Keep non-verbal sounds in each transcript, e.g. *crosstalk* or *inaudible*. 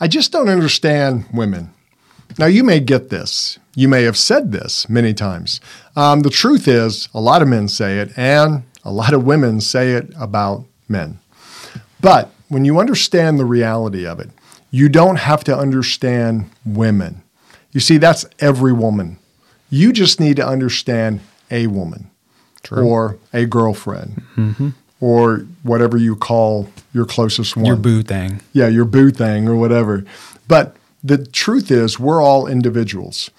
I just don't understand women. Now, you may get this. You may have said this many times. Um, the truth is, a lot of men say it, and a lot of women say it about men. But when you understand the reality of it, you don't have to understand women. You see, that's every woman. You just need to understand a woman True. or a girlfriend or whatever you call your closest one. Your boo thing. Yeah, your boo thing or whatever. But the truth is, we're all individuals.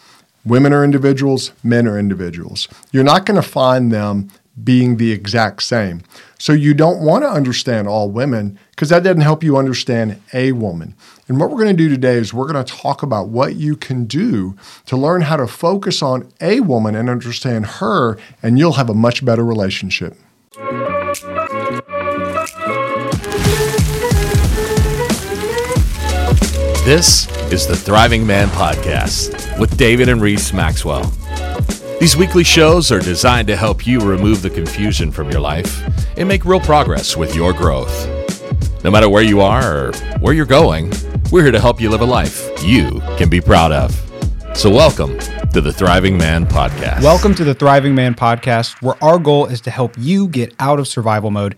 Women are individuals, men are individuals. You're not going to find them being the exact same. So you don't want to understand all women because that doesn't help you understand a woman. And what we're going to do today is we're going to talk about what you can do to learn how to focus on a woman and understand her, and you'll have a much better relationship. This is the Thriving Man Podcast with David and Reese Maxwell. These weekly shows are designed to help you remove the confusion from your life and make real progress with your growth. No matter where you are or where you're going, we're here to help you live a life you can be proud of. So, welcome to the Thriving Man Podcast. Welcome to the Thriving Man podcast, where our goal is to help you get out of survival mode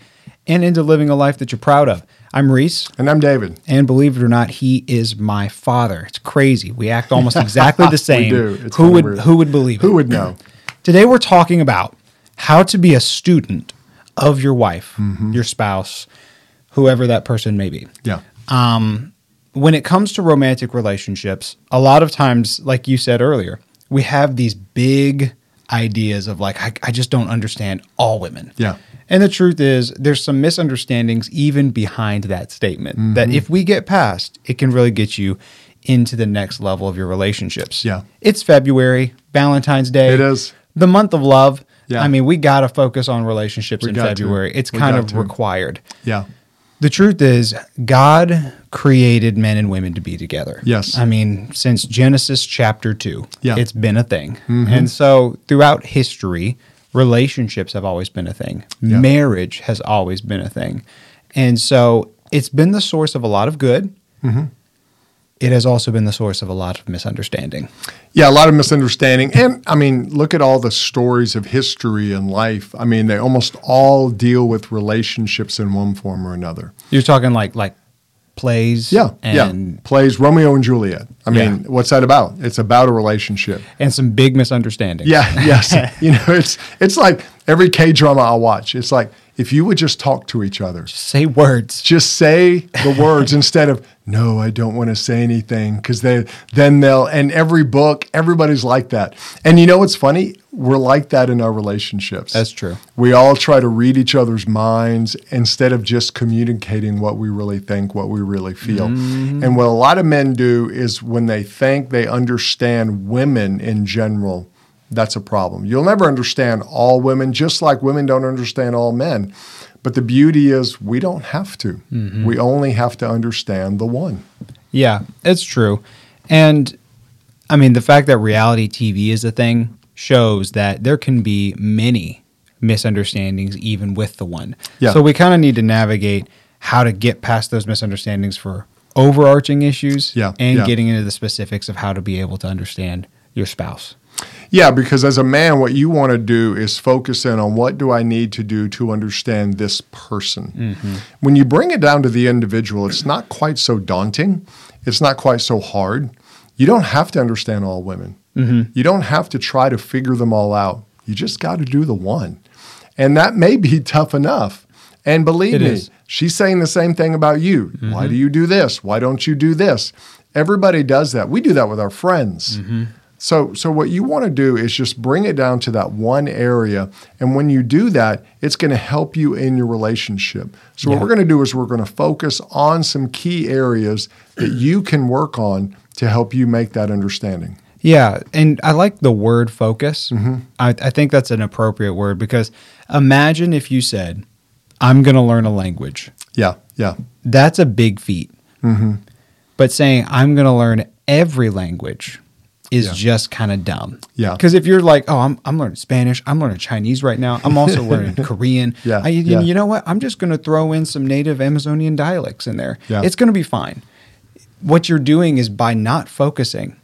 and into living a life that you're proud of. I'm Reese, And I'm David. and believe it or not, he is my father. It's crazy. We act almost exactly the *laughs* same. we do. It's who would weird. who would believe it? Who would know? *clears throat* Today we're talking about how to be a student of your wife, Mm-hmm. your spouse, whoever that person may be. Yeah. When it comes to romantic relationships, a lot of times, like you said earlier, we have these big ideas of like, I, I just don't understand all women. Yeah. And the truth is, there's some misunderstandings even behind that statement that Mm-hmm. if we get past, it can really get you into the next level of your relationships. Yeah. It's February, Valentine's Day. It is. The month of love. Yeah. I mean, we got to focus on relationships We in got to. February. It's We kind of to. required. Yeah. The truth is, God created men and women to be together. Yes. I mean, since Genesis chapter 2, Yeah. Mm-hmm. it's been a thing. And so throughout history, relationships have always been a thing, Yeah. marriage has always been a thing. And so it's been the source of a lot of good. Mm-hmm. It has also been the source of a lot of misunderstanding. Yeah, a lot of misunderstanding. And I mean, look at all the stories of history and life. I mean, they almost all deal with relationships in one form or another. You're talking like like plays, Yeah. and yeah. Plays Romeo and Juliet. I mean, Yeah. what's that about? It's about a relationship. and some big misunderstandings. Yeah, yes. *laughs* you know, it's it's like every K drama I watch. It's like if you would just talk to each other. Say words. Just say the *laughs* words instead of no, I don't want to say anything because they then they'll and every book everybody's like that. And you know what's funny? We're like that in our relationships. That's true. We all try to read each other's minds instead of just communicating what we really think, what we really feel. Mm-hmm. And what a lot of men do is when they think they understand women in general, that's a problem. You'll never understand all women, just like women don't understand all men. But the beauty is we don't have to. Mm-hmm. We only have to understand the one. Yeah, it's true. And I mean, the fact that reality TV is a thing shows that there can be many misunderstandings even with the one. Yeah. So we kind of need to navigate how to get past those misunderstandings for overarching issues Yeah, and yeah. getting into the specifics of how to be able to understand your spouse. Yeah, because as a man, what you want to do is focus in on what do I need to do to understand this person. Mm-hmm. When you bring it down to the individual, it's not quite so daunting. It's not quite so hard. You don't have to understand all women. Mm-hmm. You don't have to try to figure them all out. You just got to do the one. And that may be *laughs* tough enough. And believe It me, is. she's saying the same thing about you. Why mm-hmm. do you do this? Why don't you do this? Everybody does that. We do that with our friends. So, so what you want to do is just bring it down to that one area, and when you do that, it's going to help you in your relationship. So, what we're going to do is we're going to focus on some key areas that you can work on to help you make that understanding. Yeah, and I like the word focus. Mm-hmm. I, I think that's an appropriate word because imagine if you said, I'm going to learn a language. Yeah, yeah, That's a big feat. Mm-hmm. But saying I'm going to learn every language is Yeah. just kind of dumb. Yeah. Because if you're like, oh, I'm, I'm learning Spanish, I'm learning Chinese right now, I'm also *laughs* learning Korean. Yeah, I, you, yeah. you know what? I'm just going to throw in some native Amazonian dialects in there. Yeah. It's going to be fine. what you're doing is by not focusing,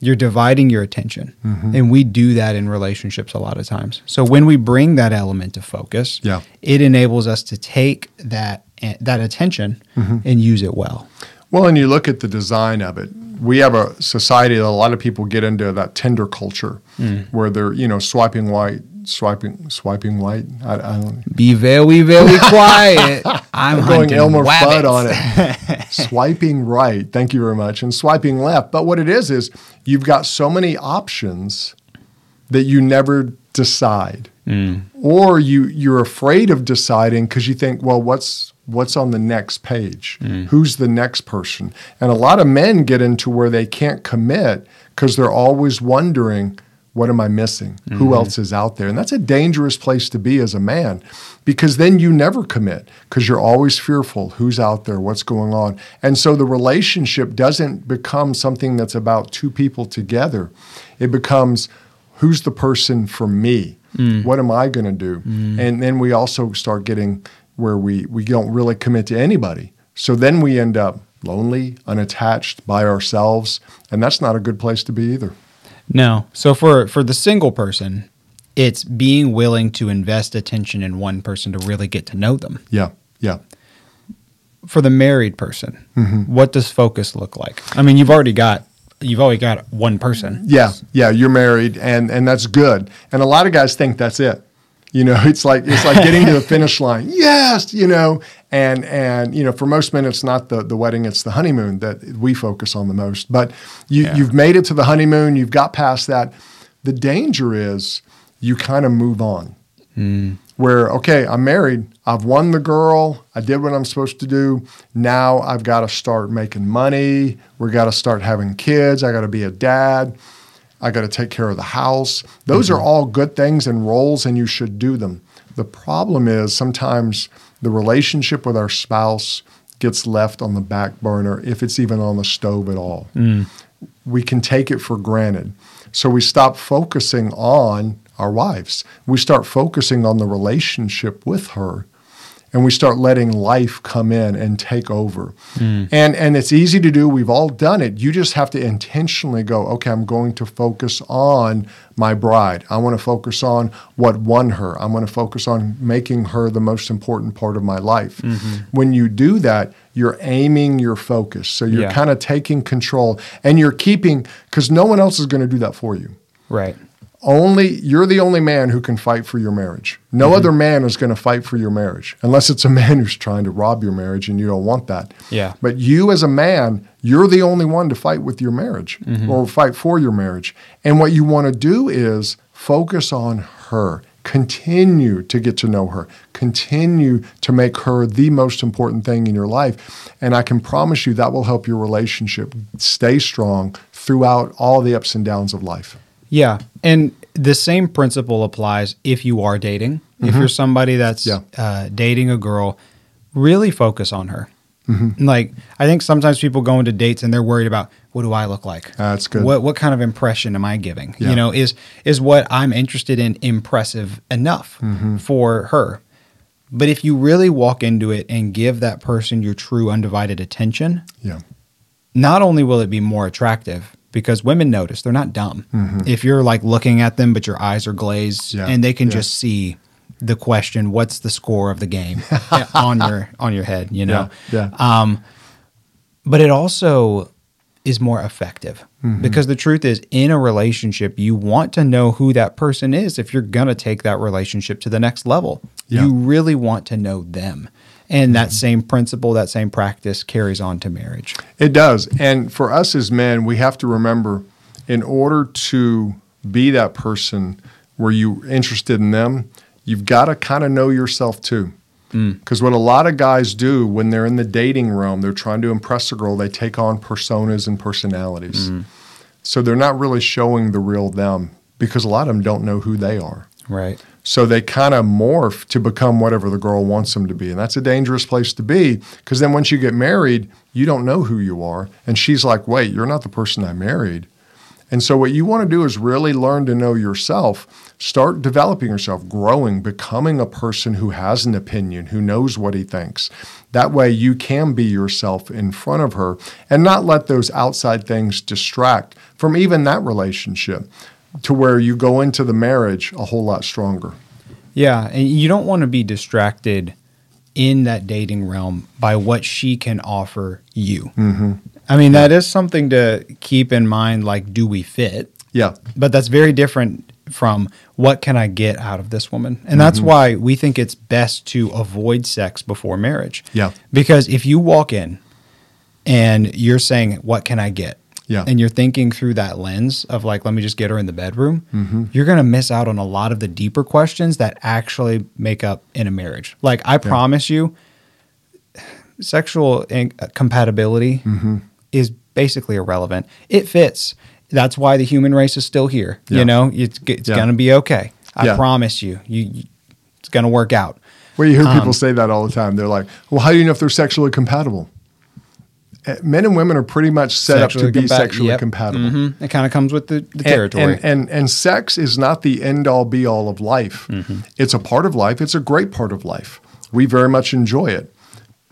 you're dividing your attention. Mm-hmm. And we do that in relationships a lot of times. So when we bring that element to focus, Yeah. it enables us to take that that attention Mm-hmm. and use it well. Well, and you look at the design of it. We have a society that a lot of people get into that Tinder culture, hmm. where they're you know swiping white, swiping swiping white. I, I don't. Be very, very *laughs* quiet. I'm I'm going Elmer wabbits. Fudd on it. *laughs* swiping right, thank you very much, and swiping left. But what it is is you've got so many options that you never decide, Mm. or you you're afraid of deciding because you think, well, what's what's on the next page? Mm. Who's the next person? And a lot of men get into where they can't commit because they're always wondering. What am I missing? Who mm-hmm. else is out there? And that's a dangerous place to be as a man because then you never commit because you're always fearful who's out there, what's going on. And so the relationship doesn't become something that's about two people together. It becomes who's the person for me? What am I going to do? And then we also start getting where we, we don't really commit to anybody. So then we end up lonely, unattached by ourselves. And that's not a good place to be either. No. So for for the single person, it's being willing to invest attention in one person to really get to know them. Yeah. Yeah. For the married person, Mm-hmm. what does focus look like? I mean, you've already got you've already got one person. Yeah, yeah, you're married, and and that's good. And a lot of guys think that's it. You know, *laughs* it's like it's like getting to the *laughs* finish line. Yes, you know, and and you know, for most men, it's not the the wedding; it's the honeymoon that we focus on the most. But you Yeah. you've made it to the honeymoon. You've got past that. The danger is you kind of move on. Hmm. Where okay, I'm married. I've won the girl. I did what I'm supposed to do. Now I've got to start making money. We got to start having kids. I got to be a dad. I got to take care of the house. Those are mm-hmm. all good things and roles, and you should do them. The problem is sometimes the relationship with our spouse gets left on the back burner if it's even on the stove at all. Mm. We can take it for granted. So we stop focusing on our wives. We start focusing on the relationship with her and we start letting life come in and take over. Mm. And and it's easy to do. We've all done it. You just have to intentionally go, okay, I'm going to focus on my bride. I want to focus on what won her. I'm going to focus on making her the most important part of my life. Mm-hmm. When you do that, you're aiming your focus. So you're Yeah. kind of taking control and you're keeping cuz no one else is going to do that for you Right. Only you're the only man who can fight for your marriage. No Mm-hmm. other man is going to fight for your marriage unless it's a man who's trying to rob your marriage and you don't want that. Yeah. But you as a man, you're the only one to fight with your marriage Mm-hmm. or fight for your marriage. And what you want to do is focus on her. Continue to get to know her. Continue to make her the most important thing in your life. And I can promise you that will help your relationship stay strong throughout all the ups and downs of life. Yeah. And the same principle applies if you are dating. If you're somebody that's Mm-hmm. Yeah. uh, dating a girl, really focus on her. Mm-hmm. Like, I think sometimes people go into dates and they're worried about what do I look like? That's good. What what kind of impression am I giving? Yeah. You know, is is what I'm interested in impressive enough Mm-hmm. for her? But if you really walk into it and give that person your true undivided attention, Yeah. not only will it be more attractive because women notice they're not dumb if you're like looking at them but your eyes are glazed Mm-hmm. Yeah, and they can yeah. just see the question what's the score of the game *laughs* on your on your head you know Yeah, um but it also is more effective Mm-hmm. because the truth is in a relationship you want to know who that person is if you're going to take that relationship to the next level Yeah. Mm-hmm. you really want to know them and that same principle that same practice carries on to marriage It does. And for us as men, we have to remember in order to be that person where you're interested in them, you've got to kind of know yourself too. Mm. Because what a lot of guys do when they're in the dating realm, they're trying to impress a girl, they take on personas and personalities. Mm. So they're not really showing the real them because a lot of them don't know who they are. right So they kind of morph to become whatever the girl wants them to be. And that's a dangerous place to be because then once you get married, you don't know who you are. And she's like, wait, you're not the person I married. And so, what you want to do is really learn to know yourself, start developing yourself, growing, becoming a person who has an opinion, who knows what he thinks. That way, you can be yourself in front of her and not let those outside things distract from even that relationship to where you go into the marriage a whole lot stronger. Yeah, and you don't want to be distracted in that dating realm by what she can offer you. Mm-hmm. I mean, that is something to keep in mind. Like, do we fit? Yeah. But that's very different from what can I get out of this woman? And that's Mm-hmm. why we think it's best to avoid sex before marriage. Yeah. Because if you walk in and you're saying, What can I get? Yeah. And you're thinking through that lens of like, let me just get her in the bedroom, Mm-hmm. you're going to miss out on a lot of the deeper questions that actually make up in a marriage. Like, I promise you, sexual in- uh, compatibility Mm-hmm. is basically irrelevant. It fits. That's why the human race is still here. Yeah. You know, it's, it's Yeah. going to be okay. I Yeah. promise you. You, you it's going to work out. Well, you hear people Um, say that all the time. They're like, well, how do you know if they're sexually compatible? Men and women are pretty much set up to be compa- sexually yep. compatible. Mhm. It kind of comes with the, the And- territory. And, and, and sex is not the end all be all of life. Mm-hmm. It's a part of life. It's a great part of life. We very much enjoy it.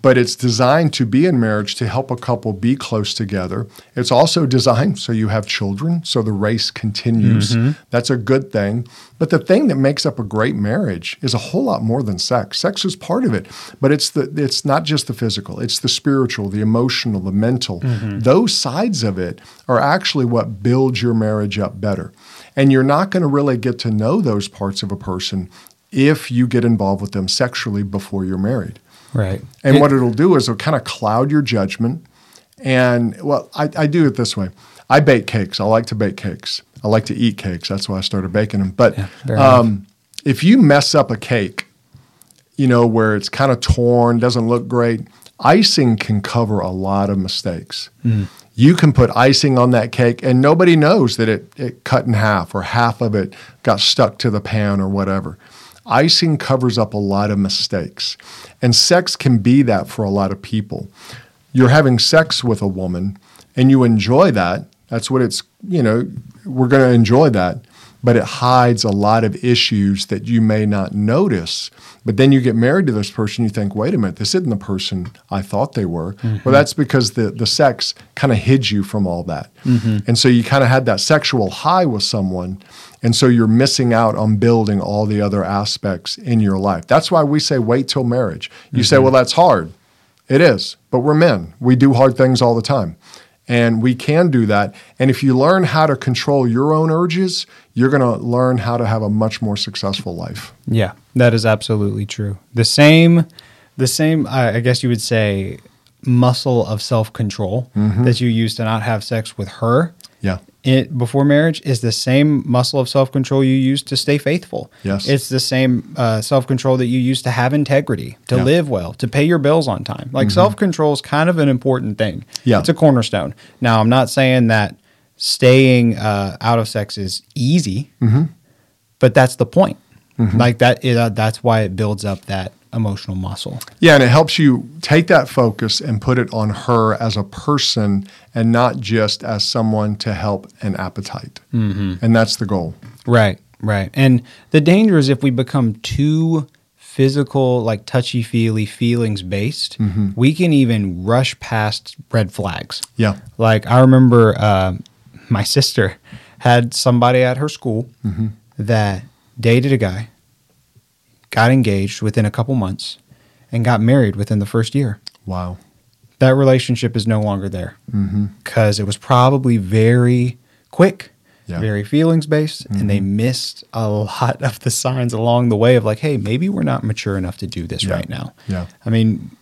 But it's designed to be in marriage to help a couple be close together. It's also designed so you have children, so the race continues. Mm-hmm. That's a good thing. But the thing that makes up a great marriage is a whole lot more than sex. Sex is part of it, but it's the it's not just the physical. It's the spiritual, the emotional, the mental. Those sides of it are actually what builds your marriage up better. And you're not going to really get to know those parts of a person if you get involved with them sexually before you're married. Right. And It- what it'll do is it'll kind of cloud your judgment. And well, I, I do it this way. I bake cakes. I like to bake cakes. I like to eat cakes. That's why I started baking them. But enough. um, if you mess up a cake, you know, where it's kind of torn, doesn't look great, icing can cover a lot of mistakes. You can put icing on that cake and nobody knows that it, it cut in half or half of it got stuck to the pan or whatever. Icing covers up a lot of mistakes. And sex can be that for a lot of people. You're having sex with a woman and you enjoy that. That's what it's, you know, we're going to enjoy that. But it hides a lot of issues that you may not notice. But then you get married to this person, you think, wait a minute, this isn't the person I thought they were. Mm-hmm. Well, that's because the, the sex kind of hid you from all that. Mm-hmm. And so you kind of had that sexual high with someone. And so you're missing out on building all the other aspects in your life. That's why we say wait till marriage. You say, well, that's hard. It is, but we're men. We do hard things all the time. And we can do that. And if you learn how to control your own urges, you're going to learn how to have a much more successful life. Yeah, that is absolutely true. The same, the same. I I guess you would say, muscle of self control Mm-hmm. that you use to not have sex with her Yeah. It before marriage is the same muscle of self control you use to stay faithful. Yes. it's the same uh, self control that you use to have integrity, to Yeah. Mm-hmm. live well, to pay your bills on time. Like self control is kind of an important thing. Yeah. it's a cornerstone. Now, I'm not saying that staying uh, out of sex is easy, Mm-hmm. but that's the point. Like that, it, uh, that's why it builds up that emotional muscle. Yeah, and it helps you take that focus and put it on her as a person and not just as someone to help an appetite. Mm-hmm. And that's the goal. Right, right. And the danger is if we become too physical, like touchy feely, feelings based, we can even rush past red flags. Yeah. Like I remember uh, my sister had somebody at her school that dated a guy, got engaged within a couple months, and got married within the first year. Wow. That relationship is no longer there mm-hmm. because it was probably very quick, Yeah. very feelings based, and they mm-hmm. missed a lot of the signs along the way of like, hey, maybe we're not mature enough to do this Yeah. right now. Yeah. I mean,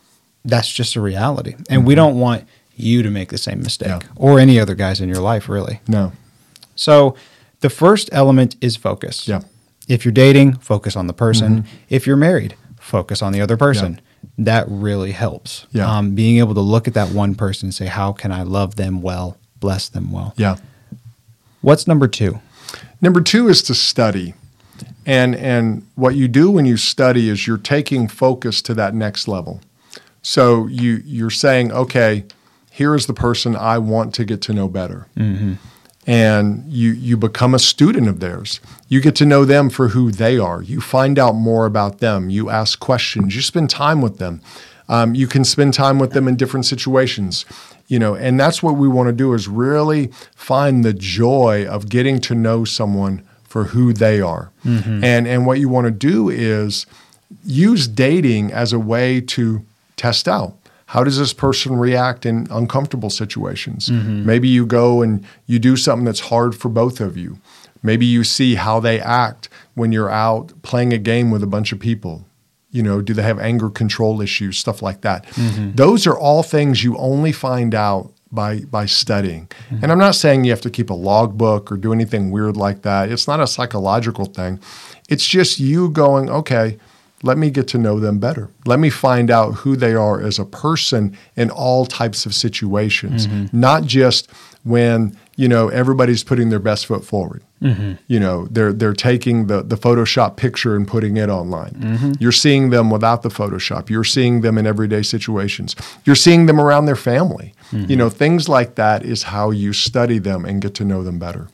that's just a reality. And we mm-hmm. don't want you to make the same mistake Yeah. or any other guys in your life, really. No. So the first element is focus. Yeah. If you're dating, focus on the person. If you're married, focus on the other person. That really helps. Yeah. Um, being able to look at that one person and say, how can I love them well, bless them well? Yeah. What's number two? Number two is to study. And, and what you do when you study is you're taking focus to that next level. So you, you're saying, okay, here is the person I want to get to know better. And you you become a student of theirs. You get to know them for who they are. You find out more about them. You ask questions. You spend time with them. Um, you can spend time with them in different situations, you know, and that's what we want to do is really find the joy of getting to know someone for who they are. And and what you want to do is use dating as a way to test out how does this person react in uncomfortable situations? Mm-hmm. Maybe you go and you do something that's hard for both of you. Maybe you see how they act when you're out playing a game with a bunch of people. You know do they have anger control issues stuff like that? Mm-hmm. Those are all things you only find out by by studying. Mm-hmm. And i'm not saying you have to keep a logbook or do anything weird like that. It's not a psychological thing. It's just you going okay let me get to know them better. Let me find out who they are as a person in all types of situations, mm-hmm. not just when you know everybody's putting their best foot forward. Mm-hmm. You know, they're they're taking the the Photoshop picture and putting it online. Mm-hmm. You're seeing them without the Photoshop. You're seeing them in everyday situations. You're seeing them around their family. You know, things like that is how you study them and get to know them better.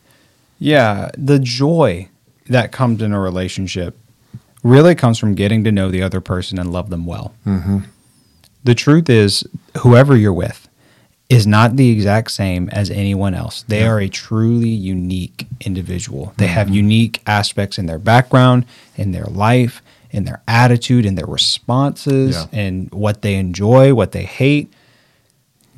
Yeah, the joy that comes in a relationship really comes from getting to know the other person and love them well. Mm-hmm. The truth is, whoever you're with is not the exact same as anyone else. They are a truly unique individual. They have unique aspects in their background, in their life, in their attitude, in their responses, Yeah. and what they enjoy, what they hate.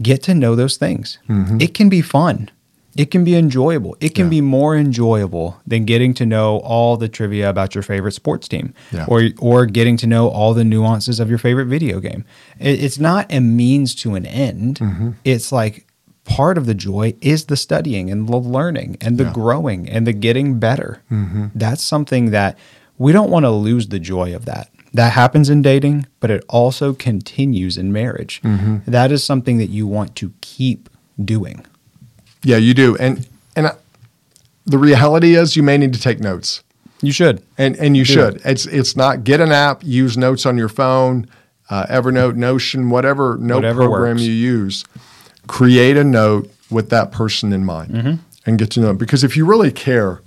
Get to know those things. It can be fun. It can be enjoyable. It can Yeah. be more enjoyable than getting to know all the trivia about your favorite sports team Yeah. or or getting to know all the nuances of your favorite video game. It, it's not a means to an end. Mm-hmm. It's like part of the joy is the studying and the learning and the Yeah. growing and the getting better. Mm-hmm. That's something that we don't want to lose the joy of that. That happens in dating, but it also continues in marriage. Mm-hmm. That is something that you want to keep doing. Yeah, you do. And and I, the reality is you may need to take notes. You should. And and you Do should. It's it's not get an app, use notes on your phone, uh, Evernote, Notion, whatever note Whatever program works. you use. Create a note with that person in mind Mm-hmm. and get to know. Them. Because if you really care,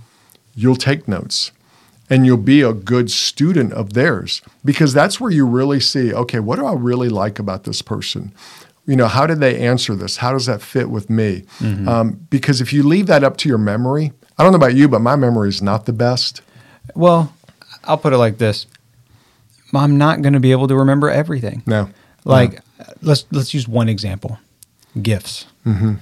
you'll take notes and you'll be a good student of theirs because that's where you really see okay what do i really like about this person you know how did they answer this how does that fit with me um, because if you leave that up to your memory i don't know about you but my memory is not the best Well, I'll put it like this. I'm not going to be able to remember everything. no Like let's let's use one example. Gifts. Mm-hmm.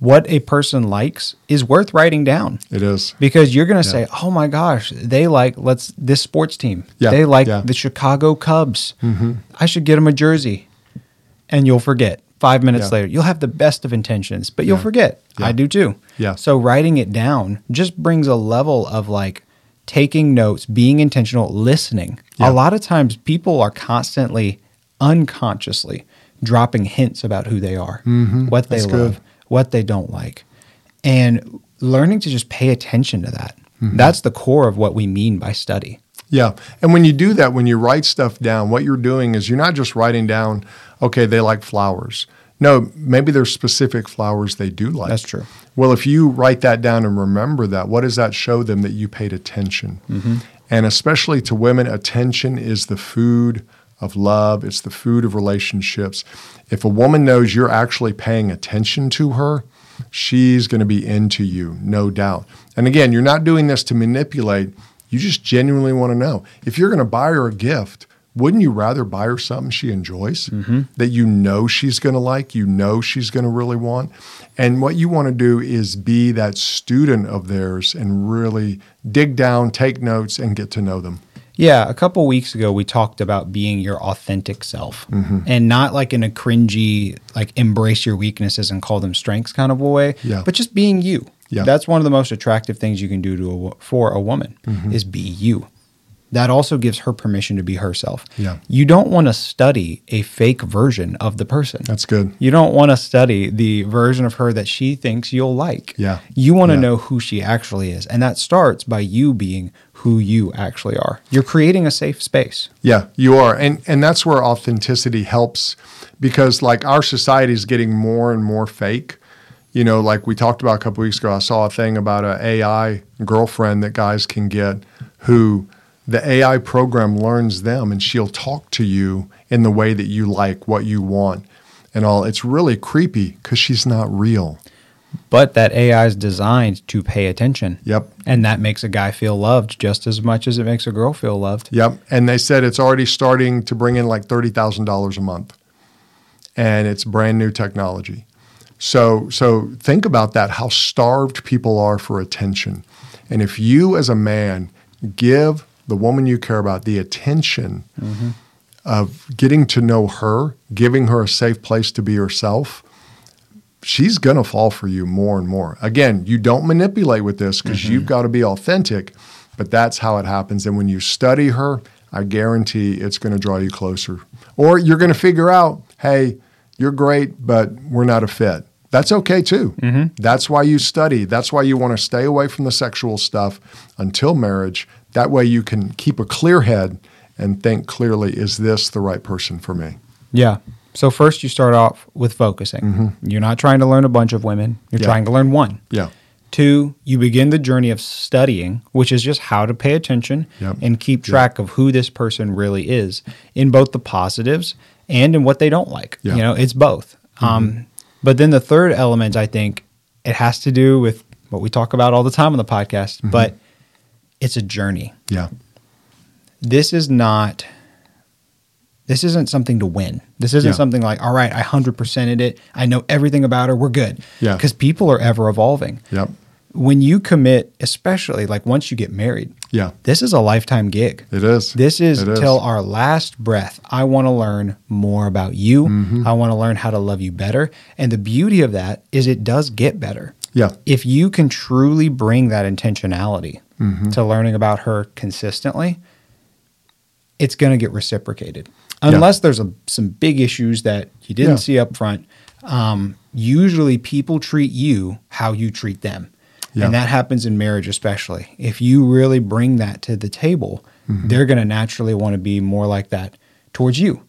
What a person likes is worth writing down it is because you're going to Yeah. say, "Oh my gosh, they like let's this sports team. Yeah, They like yeah. the Chicago Cubs. Mm-hmm. I should get them a jersey." And you'll forget. 5 minutes Yeah. later, you'll have the best of intentions, but you'll Yeah. forget. Yeah. I do too. Yeah. So writing it down just brings a level of like taking notes, being intentional, listening. A lot of times people are constantly unconsciously dropping hints about who they are, what they Mm-hmm. That's love, good. what they don't like. And learning to just pay attention to that. Mm-hmm. That's the core of what we mean by study. Yeah. And when you do that, when you write stuff down, what you're doing is you're not just writing down, okay, they like flowers. No, maybe there's specific flowers they do like. That's true. Well, if you write that down and remember that, what does that show them that you paid attention? Mm-hmm. And especially to women, attention is the food of love, it's the food of relationships. If a woman knows you're actually paying attention to her, she's going to be into you, no doubt. And again, you're not doing this to manipulate, you just genuinely want to know. If you're going to buy her a gift, wouldn't you rather buy her something she enjoys that you know she's going to like, you know she's going to really want? And what you want to do is be that student of theirs and really dig down, take notes, and get to know them. Yeah, a couple weeks ago we talked about being your authentic self Mm-hmm. and not like in a cringy like embrace your weaknesses and call them strengths kind of a way, Yeah. but just being you. Yeah. That's one of the most attractive things you can do to a, for a woman Mm-hmm. is be you. That also gives her permission to be herself. Yeah. You don't want to study a fake version of the person. That's good. You don't want to study the version of her that she thinks you'll like. Yeah. You want to Yeah. know who she actually is. And that starts by you being who you actually are. You're creating a safe space. Yeah, you are. And and that's where authenticity helps because like our society is getting more and more fake. You know, like we talked about a couple weeks ago, I saw a thing about an AI girlfriend that guys can get who the AI program learns them and she'll talk to you in the way that you like, what you want, and all. It's really creepy because she's not real. But that AI is designed to pay attention. Yep. And that makes a guy feel loved just as much as it makes a girl feel loved. Yep. And they said it's already starting to bring in like $30,000 a month. And it's brand new technology. So so think about that how starved people are for attention. And if you as a man give the woman you care about the attention mm-hmm. of getting to know her, giving her a safe place to be herself, she's going to fall for you more and more. Again, you don't manipulate with this because mm-hmm. you've got to be authentic, but that's how it happens. And when you study her, I guarantee it's going to draw you closer. Or you're going to figure out, hey, you're great, but we're not a fit. That's okay too. That's why you study. That's why you want to stay away from the sexual stuff until marriage. That way you can keep a clear head and think clearly is this the right person for me? Yeah. So first you start off with focusing. You're not trying to learn a bunch of women. You're Yeah. trying to learn one. Yeah. Two, you begin the journey of studying, which is just how to pay attention Yep. and keep track of who this person really is in both the positives and in what they don't like. Mm-hmm. You know, it's both. Um, but then the third element, I think, it has to do with what we talk about all the time on the podcast, Mm-hmm. but it's a journey. Yeah. This is not. This isn't something to win. This isn't Yeah. something like, all right, I 100%ed it. I know everything about her. We're good. Yeah. Because people are ever evolving Yep. When you commit, especially like once you get married, Yeah. this is a lifetime gig. It is. This is is. till our last breath. I want to learn more about you. Mm-hmm. I want to learn how to love you better. And the beauty of that is it does get better. Yeah. If you can truly bring that intentionality Mm-hmm. to learning about her consistently, it's going to get reciprocated. Yeah. Unless there's a, some big issues that you didn't Yeah. see up front, um, usually people treat you how you treat them. Yeah. And that happens in marriage, especially. If you really bring that to the table, Mm-hmm. they're going to naturally want to be more like that towards you.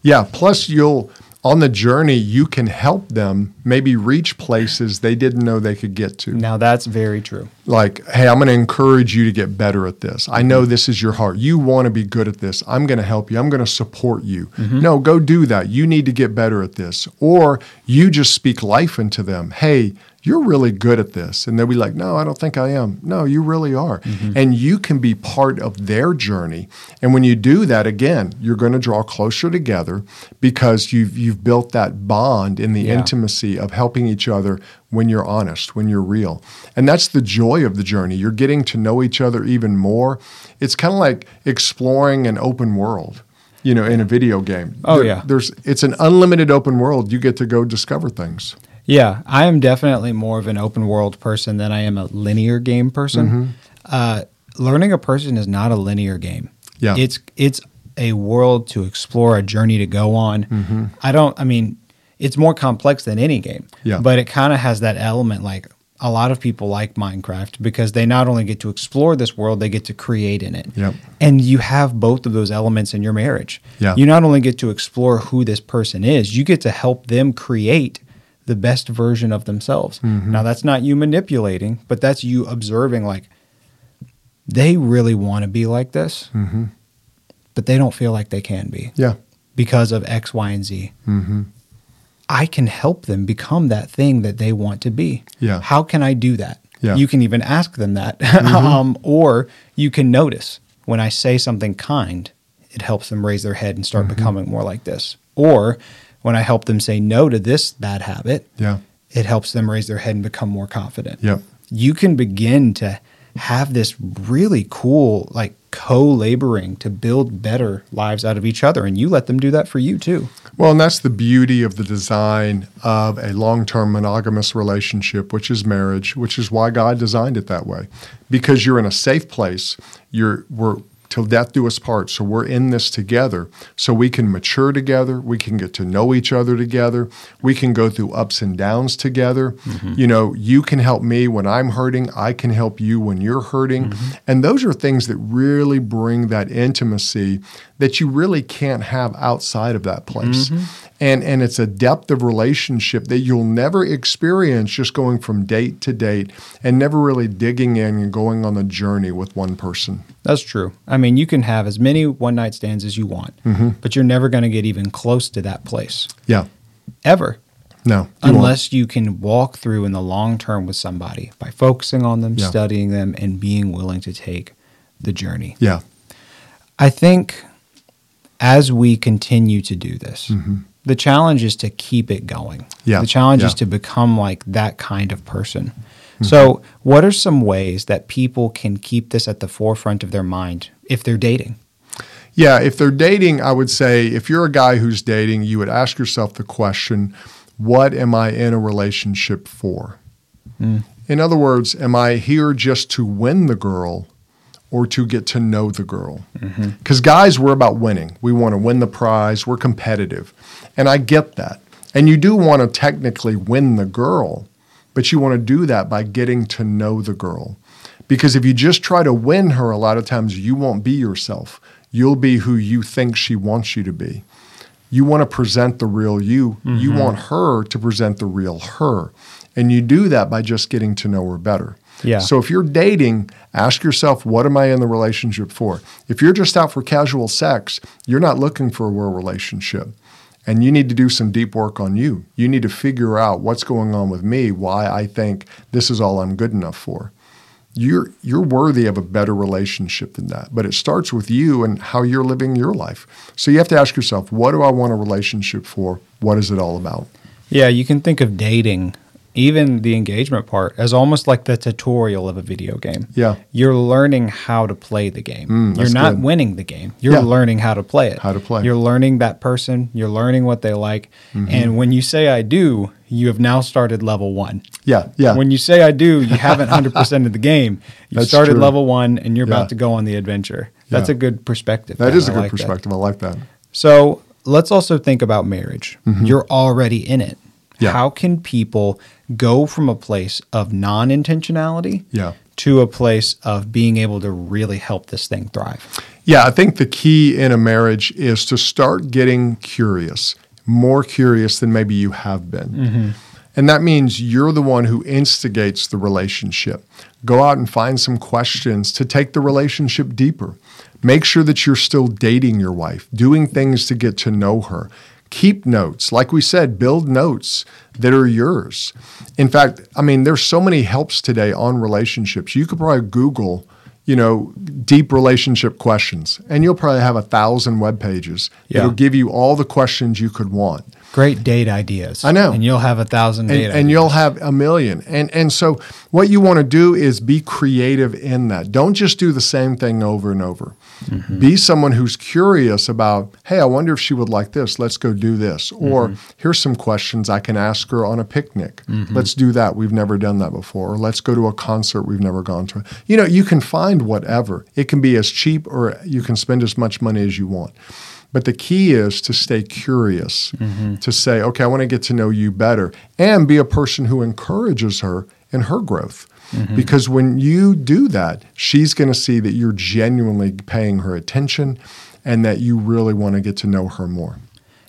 Yeah. Plus, you'll on the journey you can help them maybe reach places they didn't know they could get to. Now, that's very true. Like, hey, I'm going to encourage you to get better at this. I know this is your heart. You want to be good at this. I'm going to help you. I'm going to support you. No, go do that. You need to get better at this. Or you just speak life into them. Hey, you're really good at this. And they'll be like, no, I don't think I am. No, you really are. Mm-hmm. And you can be part of their journey. And when you do that, again, you're going to draw closer together because you've, you've built that bond in the Yeah. intimacy of helping each other when you're honest, when you're real. And that's the joy of the journey. You're getting to know each other even more. It's kind of like exploring an open world. You know, in a video game. Oh, There- yeah. There's it's an unlimited open world. You get to go discover things. Yeah, I am definitely more of an open world person than I am a linear game person. Mm-hmm. Uh, learning a person is not a linear game. Yeah. it's it's a world to explore, a journey to go on. Mm-hmm. I don't. I mean, it's more complex than any game. Yeah. but it kind of has that element. Like a lot of people like Minecraft because they not only get to explore this world, they get to create in it. Yep. And you have both of those elements in your marriage. Yeah. You not only get to explore who this person is, you get to help them create the best version of themselves. Mm-hmm. Now, that's not you manipulating, but that's you observing, like, they really want to be like this, Mm-hmm. but they don't feel like they can be Yeah. because of X, Y, and Z. Mm-hmm. I can help them become that thing that they want to be. Yeah. How can I do that? Yeah. Mm-hmm. You can even ask them that. *laughs* um, or you can notice when I say something kind, it helps them raise their head and start Mm-hmm. becoming more like this. Or when I help them say no to this bad habit, Yeah. it helps them raise their head and become more confident. Yep. You can begin to have this really cool, like co laboring to build better lives out of each other. And you let them do that for you too. Well, and that's the beauty of the design of a long term monogamous relationship, which is marriage, which is why God designed it that way. Because you're in a safe place, you're we're till death do us part. So we're in this together. So we can mature together, we can get to know each other together, we can go through ups and downs together. Mm-hmm. You know, you can help me when I'm hurting, I can help you when you're hurting. Mm-hmm. And those are things that really bring that intimacy that you really can't have outside of that place. Mm-hmm. And, and it's a depth of relationship that you'll never experience just going from date to date and never really digging in and going on the journey with one person. That's true. I mean, you can have as many one night stands as you want, mm-hmm. but you're never going to get even close to that place Yeah. ever. No. you won't. unless you can walk through in the long term with somebody by focusing on them, Yeah. studying them, and being willing to take the journey. Yeah. I think as we continue to do this, mm-hmm. The challenge is to keep it going. Mm-hmm. Yeah, The challenge is yeah. Mm-hmm. to become like that kind of person. So, what are some ways that people can keep this at the forefront of their mind if they're dating? Yeah, if they're dating, I would say if you're a guy who's dating, you would ask yourself the question, what am I in a relationship for? In other words, am I here just to win the girl or to get to know the girl? Mm-hmm. Because guys, we're about winning. We want to win the prize, we're competitive. And I get that. And you do want to technically win the girl, but you want to do that by getting to know the girl. Because if you just try to win her, a lot of times you won't be yourself. You'll be who you think she wants you to be. You want to present the real you. You mm-hmm. want her to present the real her. And you do that by just getting to know her better. Yeah. So if you're dating, ask yourself, what am I in the relationship for? If you're just out for casual sex, you're not looking for a real relationship. And you need to do some deep work on you. You need to figure out what's going on with me, why I think this is all I'm good enough for. You're you're worthy of a better relationship than that. But it starts with you and how you're living your life. So you have to ask yourself, what do I want a relationship for? What is it all about? Yeah, you can think of dating, even the engagement part, as almost like the tutorial of a video game. Yeah. You're learning how to play the game. you're not good. winning the game. You're Yeah. learning how to play it. How to play. You're learning that person. You're learning what they like. Mm-hmm. And when you say I do, you have now started level one. Yeah, yeah. When you say I do, you haven't *laughs* 100% of the game. You That's started true. level one and you're Yeah. about to go on the adventure. That's Yeah. a good perspective. that Dan. is a I good like that. perspective. I like that. So let's also think about marriage. You're already in it. Mm-hmm. Yeah. How can people go from a place of non intentionality Yeah. to a place of being able to really help this thing thrive? Yeah, I think the key in a marriage is to start getting curious, more curious than maybe you have been. And that means you're the one who instigates the relationship. Go out and find some questions to take the relationship deeper. Make sure that you're still dating your wife, doing things to get to know her. Keep notes. Like we said, build notes that are yours. In fact, I mean, there's so many helps today on relationships. You could probably Google you know, deep relationship questions. And you'll probably have a thousand web pages. Yeah. It'll give you all the questions you could want. Great date ideas. I know. And you'll have a thousand And, and you'll have a million. And and so what you want to do is be creative in that. Don't just do the same thing over and over. Mm-hmm. Be someone who's curious about, hey, I wonder if she would like this. Let's go do this. Or Mm-hmm. here's some questions I can ask her on a picnic. Let's do that. We've never done that before. Or let's go to a concert we've never gone to. You know, you can find whatever. It can be as cheap or you can spend as much money as you want. But the key is to stay curious, to say, okay, I want to get to know you better, and be a person who encourages her in her growth. Because when you do that, she's going to see that you're genuinely paying her attention and that you really want to get to know her more.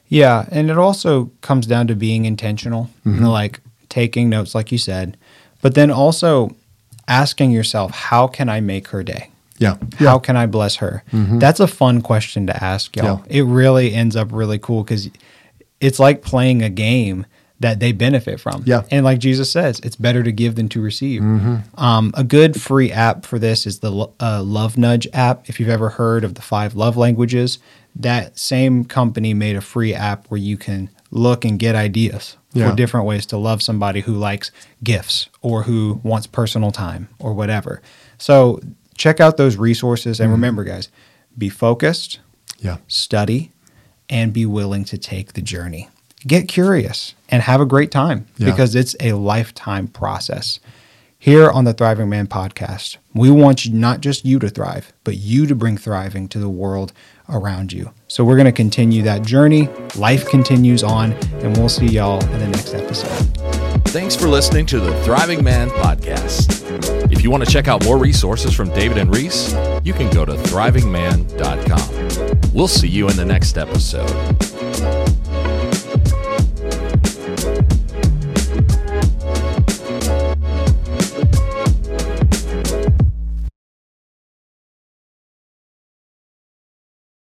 Yeah, and it also comes down to being intentional, Mm-hmm. like taking notes, like you said, but then also asking yourself, how can I make her day? Yeah. How can I bless her? That's a fun question to ask, y'all. Mm-hmm. Yeah. It really ends up really cool because it's like playing a game that they benefit from. Yeah. And like Jesus says, it's better to give than to receive. Um, a good free app for this is the uh, Love Nudge app. If you've ever heard of the five love languages, that same company made a free app where you can look and get ideas Yeah. for different ways to love somebody who likes gifts or who wants personal time or whatever. So check out those resources and mm-hmm. remember, guys, be focused, Yeah. study, and be willing to take the journey. Get curious and have a great time Yeah. because it's a lifetime process. Here on the Thriving Man podcast, we want you, not just you to thrive, but you to bring thriving to the world around you. So we're going to continue that journey. Life continues on, and we'll see y'all in the next episode. Thanks for listening to the Thriving Man podcast. If you want to check out more resources from David and Reese, you can go to thrivingman.com. We'll see you in the next episode.